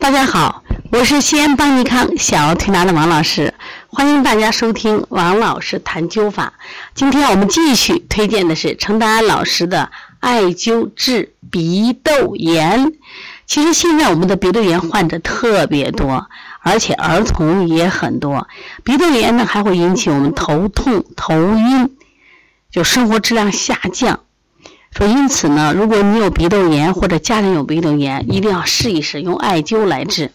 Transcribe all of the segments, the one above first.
大家好，我是西安邦尼康小儿推拿的王老师，欢迎大家收听王老师谈灸法。今天我们继续推荐的是程达安老师的艾灸治鼻窦炎。其实现在我们的鼻窦炎患者特别多，而且儿童也很多。鼻窦炎呢还会引起我们头痛、头晕，就生活质量下降。说，因此呢，如果你有鼻窦炎或者家人有鼻窦炎，一定要试一试用艾灸来治。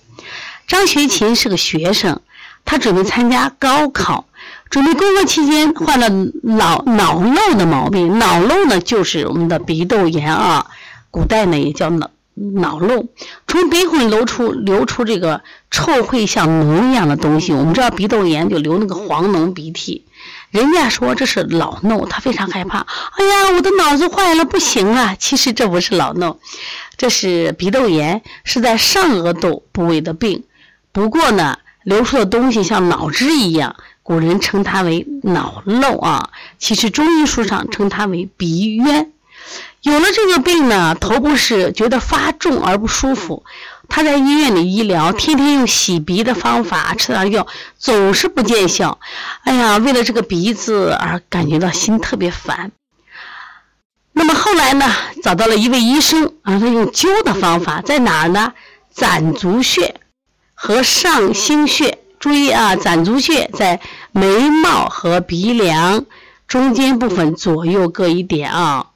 张学勤是个学生，他准备参加高考，准备工作期间患了脑脑漏的毛病。脑漏呢，就是我们的鼻窦炎啊，古代呢也叫脑脑漏，从鼻孔里流出流出这个臭秽像脓一样的东西。我们知道鼻窦炎就流那个黄脓鼻涕。人家说这是老脓，他非常害怕。哎呀，我的脑子坏了，不行啊！其实这不是老脓，这是鼻窦炎，是在上颚窦部位的病。不过呢，流出的东西像脑汁一样，古人称它为脑漏啊。其实中医书上称它为鼻渊。有了这个病呢，头部是觉得发重而不舒服。他在医院里医疗，天天用洗鼻的方法吃点药，总是不见效。哎呀，为了这个鼻子而感觉到心特别烦。那么后来呢，找到了一位医生，让他用灸的方法，在哪儿呢？攒足穴和上星穴。注意啊，攒足穴在眉毛和鼻梁中间部分左右各一点啊。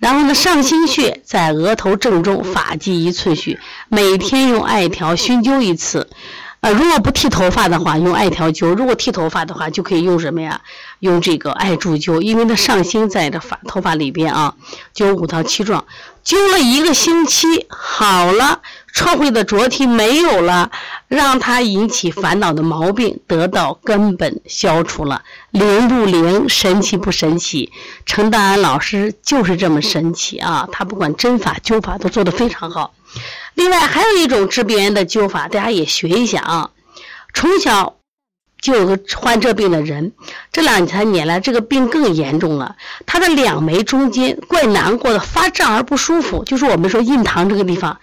然后呢，上心穴在额头正中，发际一寸穴，每天用艾条熏灸一次。呃，如果不剃头发的话，用艾条灸；如果剃头发的话，就可以用什么呀？用这个艾柱灸，因为它上心在这发头发里边啊，灸五到七壮，灸了一个星期，好了。创会的浊体没有了，让它引起烦恼的毛病得到根本消除了，灵不灵？神奇不神奇？陈大安老师就是这么神奇啊！他不管针法、灸法都做得非常好。另外还有一种治鼻炎的灸法，大家也学一下啊。从小就有个患这病的人，这两三年来这个病更严重了，他的两眉中间怪难过的，发胀而不舒服，就是我们说印堂这个地方。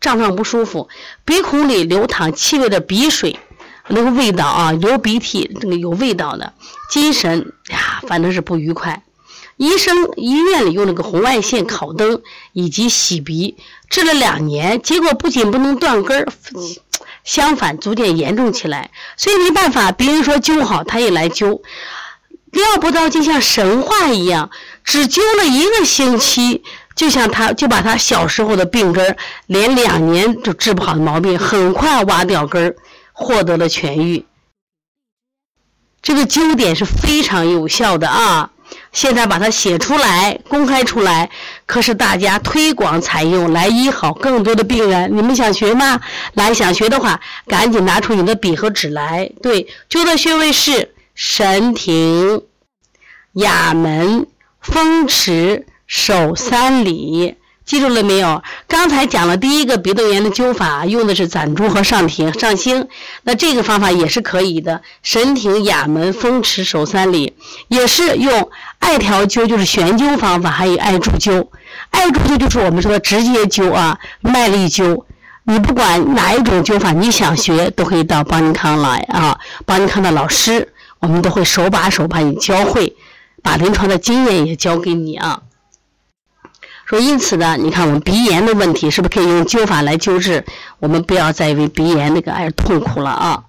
胀胀不舒服，鼻孔里流淌气味的鼻水，那个味道啊，流鼻涕这个有味道的，精神呀，反正是不愉快。医生医院里用那个红外线烤灯以及洗鼻治了两年，结果不仅不能断根儿，相反逐渐严重起来。所以没办法，别人说灸好，他也来灸，料不到就像神话一样，只灸了一个星期。就像他，就把他小时候的病根儿，连两年都治不好的毛病，很快挖掉根儿，获得了痊愈。这个灸点是非常有效的啊！现在把它写出来，公开出来，可是大家推广采用，来医好更多的病人。你们想学吗？来，想学的话，赶紧拿出你的笔和纸来。对，灸的穴位是神庭、哑门、风池。手三里，记住了没有？刚才讲了第一个鼻窦炎的灸法，用的是攒竹和上庭、上星。那这个方法也是可以的，神庭、哑门、风池、手三里，也是用艾条灸，就是悬灸方法，还有艾柱灸。艾柱灸就是我们说的直接灸啊，麦粒灸。你不管哪一种灸法，你想学都可以到邦尼康来啊，邦尼康的老师，我们都会手把手把你教会，把临床的经验也教给你啊。说，因此呢，你看我们鼻炎的问题，是不是可以用灸法来救治？我们不要再为鼻炎那个而痛苦了啊！